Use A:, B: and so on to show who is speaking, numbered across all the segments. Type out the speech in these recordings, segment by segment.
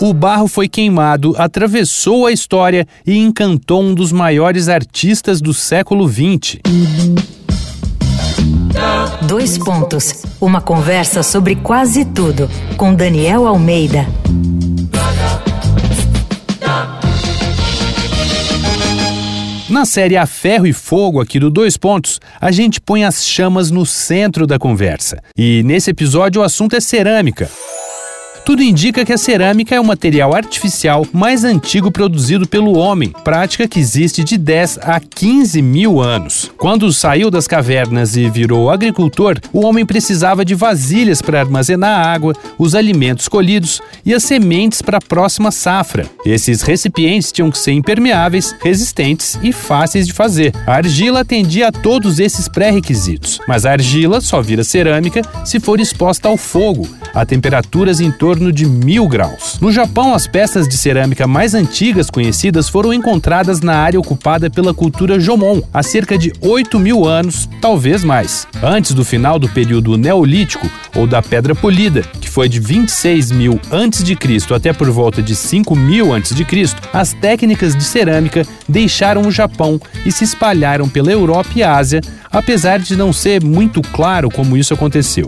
A: o barro foi queimado, atravessou a história e encantou um dos maiores artistas do século XX.
B: Dois pontos. Uma conversa sobre quase tudo com Daniel Almeida.
A: Na série A Ferro e Fogo, aqui do Dois Pontos, a gente põe as chamas no centro da conversa. E nesse episódio o assunto é cerâmica. Tudo indica que a cerâmica é o material artificial mais antigo produzido pelo homem, prática que existe de 10 a 15 mil anos. Quando saiu das cavernas e virou agricultor, o homem precisava de vasilhas para armazenar a água, os alimentos colhidos e as sementes para a próxima safra. Esses recipientes tinham que ser impermeáveis, resistentes e fáceis de fazer. A argila atendia a todos esses pré-requisitos, mas a argila só vira cerâmica se for exposta ao fogo, a temperaturas em torno torno de mil graus. No Japão, as peças de cerâmica mais antigas conhecidas foram encontradas na área ocupada pela cultura Jomon há cerca de 8 mil anos, talvez mais. Antes do final do período Neolítico ou da Pedra Polida, que foi de 26 mil a.C. até por volta de 5 mil a.C., as técnicas de cerâmica deixaram o Japão e se espalharam pela Europa e Ásia, apesar de não ser muito claro como isso aconteceu.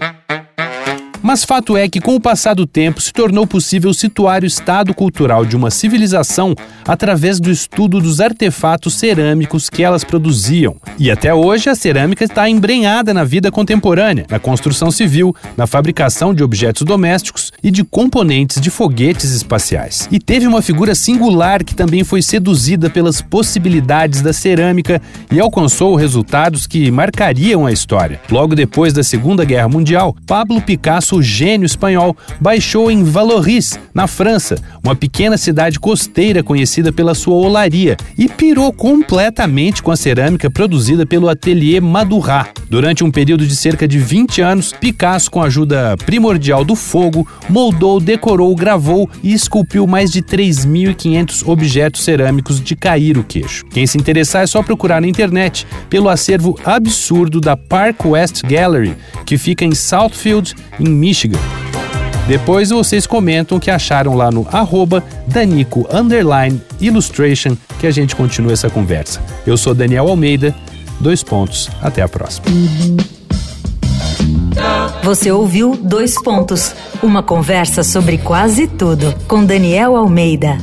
A: Mas fato é que, com o passar do tempo, se tornou possível situar o estado cultural de uma civilização através do estudo dos artefatos cerâmicos que elas produziam. E até hoje a cerâmica está embrenhada na vida contemporânea, na construção civil, na fabricação de objetos domésticos e de componentes de foguetes espaciais. E teve uma figura singular que também foi seduzida pelas possibilidades da cerâmica e alcançou resultados que marcariam a história. Logo depois da Segunda Guerra Mundial, Pablo Picasso nosso gênio espanhol baixou em Valoris, na França, uma pequena cidade costeira conhecida pela sua olaria, e pirou completamente com a cerâmica produzida pelo atelier Madurat. Durante um período de cerca de 20 anos, Picasso, com a ajuda primordial do fogo, moldou, decorou, gravou e esculpiu mais de 3.500 objetos cerâmicos de cair o queixo. Quem se interessar é só procurar na internet pelo acervo absurdo da Park West Gallery, que fica em Southfield, em Michigan. Depois vocês comentam o que acharam lá no arroba Danico Illustration que a gente continua essa conversa. Eu sou Daniel Almeida, dois pontos, até a próxima.
B: Você ouviu Dois Pontos, uma conversa sobre quase tudo com Daniel Almeida.